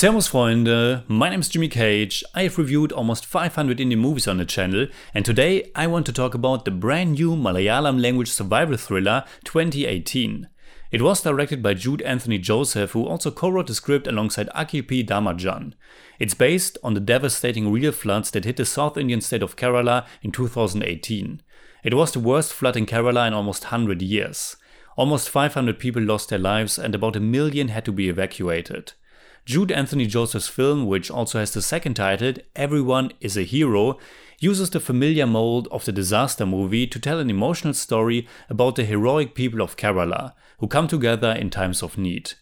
Servus Freunde, my name is Jimmy Cage. I have reviewed almost 500 indie movies on the channel, and today I want to talk about the brand new Malayalam language survival thriller 2018. It was directed by Jude Anthany Joseph, who also co wrote the script alongside Akhil P. Dharmajan. It's based on the devastating real floods that hit the South Indian state of Kerala in 2018. It was the worst flood in Kerala in almost 100 years. Almost 500 people lost their lives, and about a million had to be evacuated. Jude Anthany Joseph's film, which also has the second title, Everyone is a Hero, uses the familiar mold of the disaster movie to tell an emotional story about the heroic people of Kerala, who come together in times of need.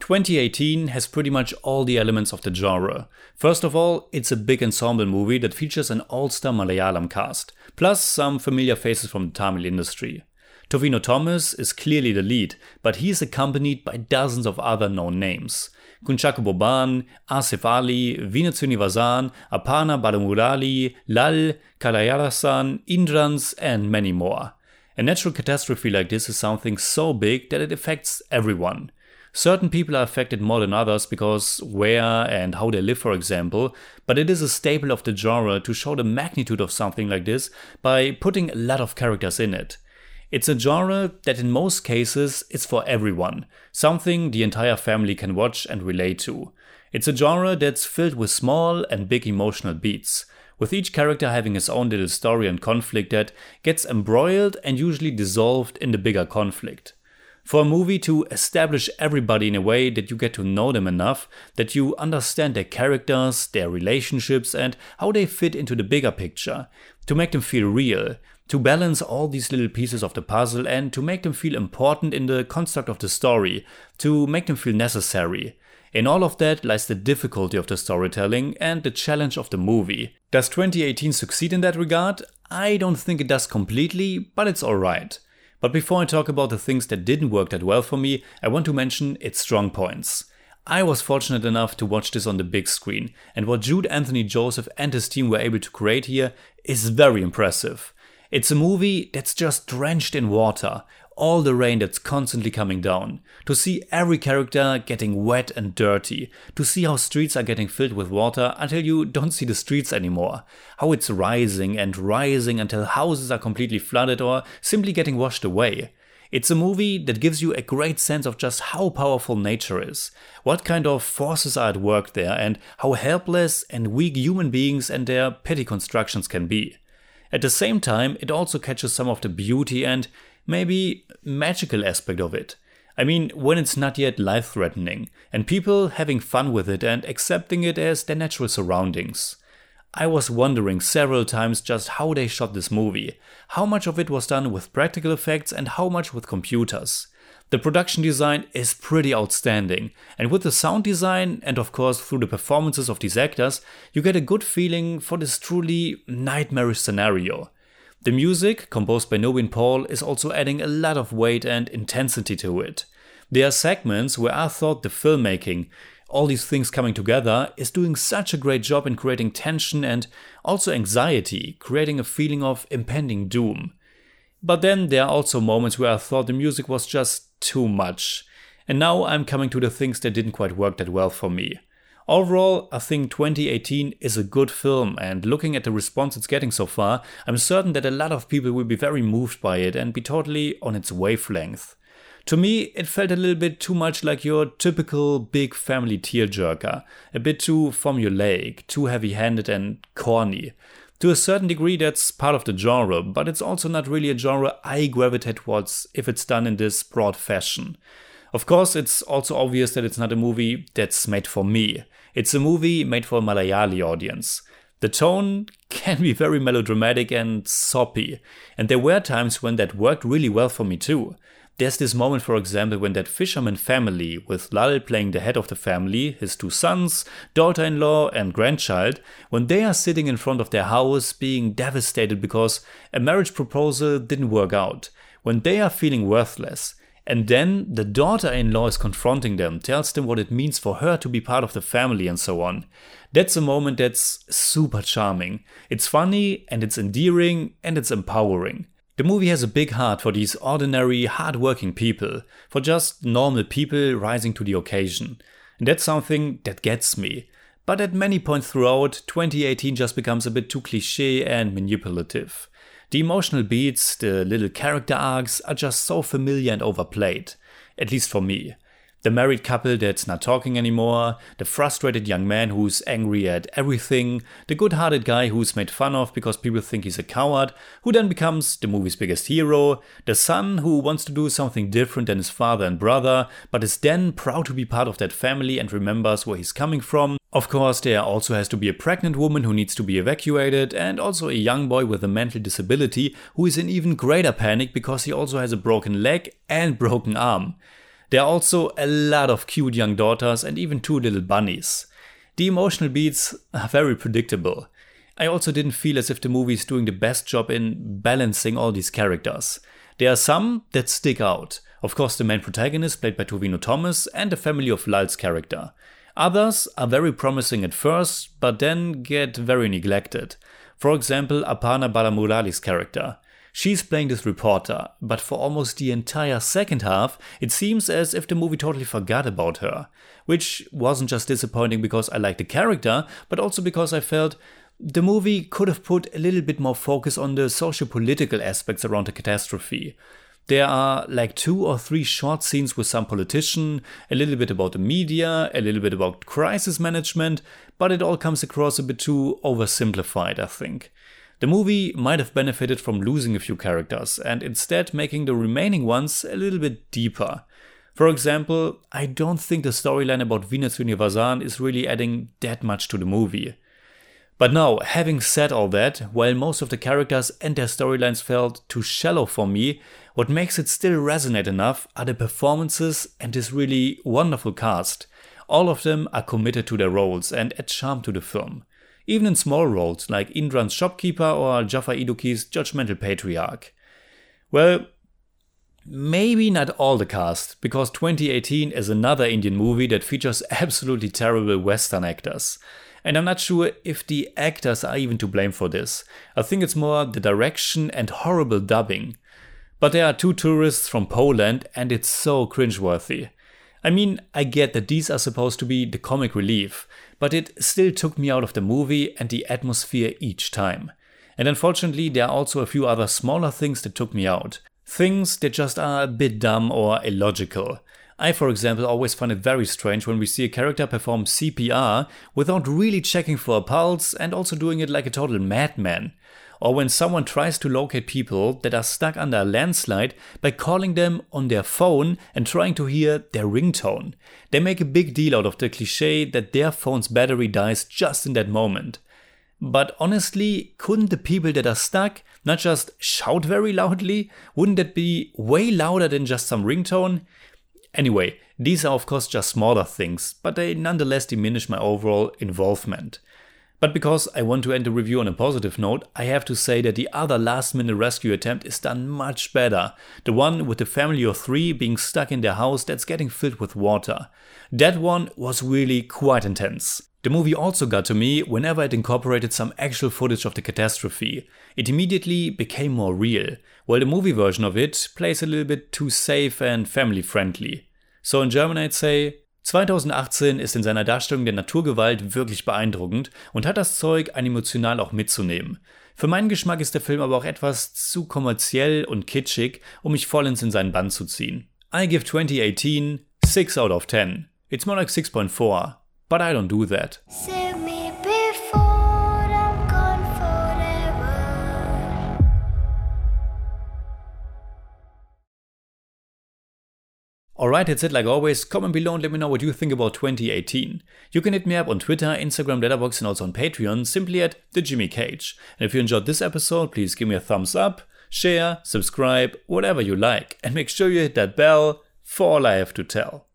2018 has pretty much all the elements of the genre. First of all, it's a big ensemble movie that features an all star Malayalam cast, plus some familiar faces from the Tamil industry. Tovino Thomas is clearly the lead, but he is accompanied by dozens of other known names. Kunchacko Boban, Asif Ali, Vinod Srinivasan, Aparna Balamurali, Lal, Kalaiyarasan, Indrans, and many more. A natural catastrophe like this is something so big that it affects everyone. Certain people are affected more than others because where and how they live, for example, but it is a staple of the genre to show the magnitude of something like this by putting a lot of characters in it. It's a genre that in most cases is for everyone, something the entire family can watch and relate to. It's a genre that's filled with small and big emotional beats, with each character having his own little story and conflict that gets embroiled and usually dissolved in the bigger conflict. For a movie to establish everybody in a way that you get to know them enough, that you understand their characters, their relationships, and how they fit into the bigger picture, to make them feel real, to balance all these little pieces of the puzzle and to make them feel important in the construct of the story, to make them feel necessary. In all of that lies the difficulty of the storytelling and the challenge of the movie. Does 2018 succeed in that regard? I don't think it does completely, but it's alright. But before I talk about the things that didn't work that well for me, I want to mention its strong points. I was fortunate enough to watch this on the big screen, and what Jude Anthany Joseph and his team were able to create here is very impressive. It's a movie that's just drenched in water, all the rain that's constantly coming down, to see every character getting wet and dirty, to see how streets are getting filled with water until you don't see the streets anymore, how it's rising and rising until houses are completely flooded or simply getting washed away. It's a movie that gives you a great sense of just how powerful nature is, what kind of forces are at work there, and how helpless and weak human beings and their petty constructions can be. At the same time, it also catches some of the beauty and maybe magical aspect of it. I mean, when it's not yet life threatening, and people having fun with it and accepting it as their natural surroundings. I was wondering several times just how they shot this movie, how much of it was done with practical effects and how much with computers. The production design is pretty outstanding, and with the sound design and of course through the performances of these actors, you get a good feeling for this truly nightmarish scenario. The music, composed by Nobin Paul, is also adding a lot of weight and intensity to it. There are segments where I thought the filmmaking, all these things coming together, is doing such a great job in creating tension and also anxiety, creating a feeling of impending doom. But then there are also moments where I thought the music was just too much. And now I'm coming to the things that didn't quite work that well for me. Overall, I think 2018 is a good film, and looking at the response it's getting so far, I'm certain that a lot of people will be very moved by it and be totally on its wavelength. To me, it felt a little bit too much like your typical big family tearjerker, a bit too formulaic, too heavy handed and corny. To a certain degree, that's part of the genre, but it's also not really a genre I gravitate towards if it's done in this broad fashion. Of course, it's also obvious that it's not a movie that's made for me. It's a movie made for a Malayali audience. The tone can be very melodramatic and soppy, and there were times when that worked really well for me too. There's this moment, for example, when that fisherman family, with Lal playing the head of the family, his two sons, daughter in law, and grandchild, when they are sitting in front of their house being devastated because a marriage proposal didn't work out, when they are feeling worthless. And then the daughter in law is confronting them, tells them what it means for her to be part of the family, and so on. That's a moment that's super charming. It's funny, and it's endearing, and it's empowering. The movie has a big heart for these ordinary, hardworking people, for just normal people rising to the occasion. And that's something that gets me. But at many points throughout, 2018 just becomes a bit too cliche and manipulative. The emotional beats, the little character arcs are just so familiar and overplayed, at least for me. The married couple that's not talking anymore, the frustrated young man who's angry at everything, the good hearted guy who's made fun of because people think he's a coward, who then becomes the movie's biggest hero, the son who wants to do something different than his father and brother, but is then proud to be part of that family and remembers where he's coming from. Of course, there also has to be a pregnant woman who needs to be evacuated, and also a young boy with a mental disability who is in even greater panic because he also has a broken leg and broken arm. There are also a lot of cute young daughters and even two little bunnies. The emotional beats are very predictable. I also didn't feel as if the movie is doing the best job in balancing all these characters. There are some that stick out. Of course, the main protagonist, played by Tovino Thomas, and the family of Lal's character. Others are very promising at first, but then get very neglected. For example, Aparna Balamurali's character. She's playing this reporter, but for almost the entire second half, it seems as if the movie totally forgot about her. Which wasn't just disappointing because I liked the character, but also because I felt the movie could have put a little bit more focus on the socio political aspects around the catastrophe. There are like two or three short scenes with some politician, a little bit about the media, a little bit about crisis management, but it all comes across a bit too oversimplified, I think. The movie might have benefited from losing a few characters and instead making the remaining ones a little bit deeper. For example, I don't think the storyline about Vineeth Srinivasan is really adding that much to the movie. But now, having said all that, while most of the characters and their storylines felt too shallow for me, what makes it still resonate enough are the performances and this really wonderful cast. All of them are committed to their roles and add charm to the film even in small roles like Indran's shopkeeper or Jaffar Idukki's judgmental patriarch. Well, maybe not all the cast, because 2018 is another Indian movie that features absolutely terrible Western actors. And I'm not sure if the actors are even to blame for this. I think it's more the direction and horrible dubbing. But there are two tourists from Poland and it's so cringeworthy. I mean, I get that these are supposed to be the comic relief, but it still took me out of the movie and the atmosphere each time. And unfortunately, there are also a few other smaller things that took me out. Things that just are a bit dumb or illogical. I, for example, always find it very strange when we see a character perform CPR without really checking for a pulse and also doing it like a total madman or when someone tries to locate people that are stuck under a landslide by calling them on their phone and trying to hear their ringtone. They make a big deal out of the cliche that their phone's battery dies just in that moment. But honestly, couldn't the people that are stuck not just shout very loudly? Wouldn't that be way louder than just some ringtone? Anyway, these are of course just smaller things, but they nonetheless diminish my overall involvement. But because I want to end the review on a positive note, I have to say that the other last minute rescue attempt is done much better. The one with the family of three being stuck in their house that's getting filled with water. That one was really quite intense. The movie also got to me whenever it incorporated some actual footage of the catastrophe. It immediately became more real, while the movie version of it plays a little bit too safe and family friendly. So in German I'd say, 2018 ist in seiner Darstellung der Naturgewalt wirklich beeindruckend und hat das Zeug, einen emotional auch mitzunehmen. Für meinen Geschmack ist der Film aber auch etwas zu kommerziell und kitschig, um mich vollends in seinen Bann zu ziehen. I give 2018 6 out of 10. It's more like 6.4, but I don't do that. Alright, that's it like always. Comment below and let me know what you think about 2018. You can hit me up on Twitter, Instagram, Letterboxd and also on Patreon, simply at the Jimmy Cage. And if you enjoyed this episode, please give me a thumbs up, share, subscribe, whatever you like. And make sure you hit that bell for all I have to tell.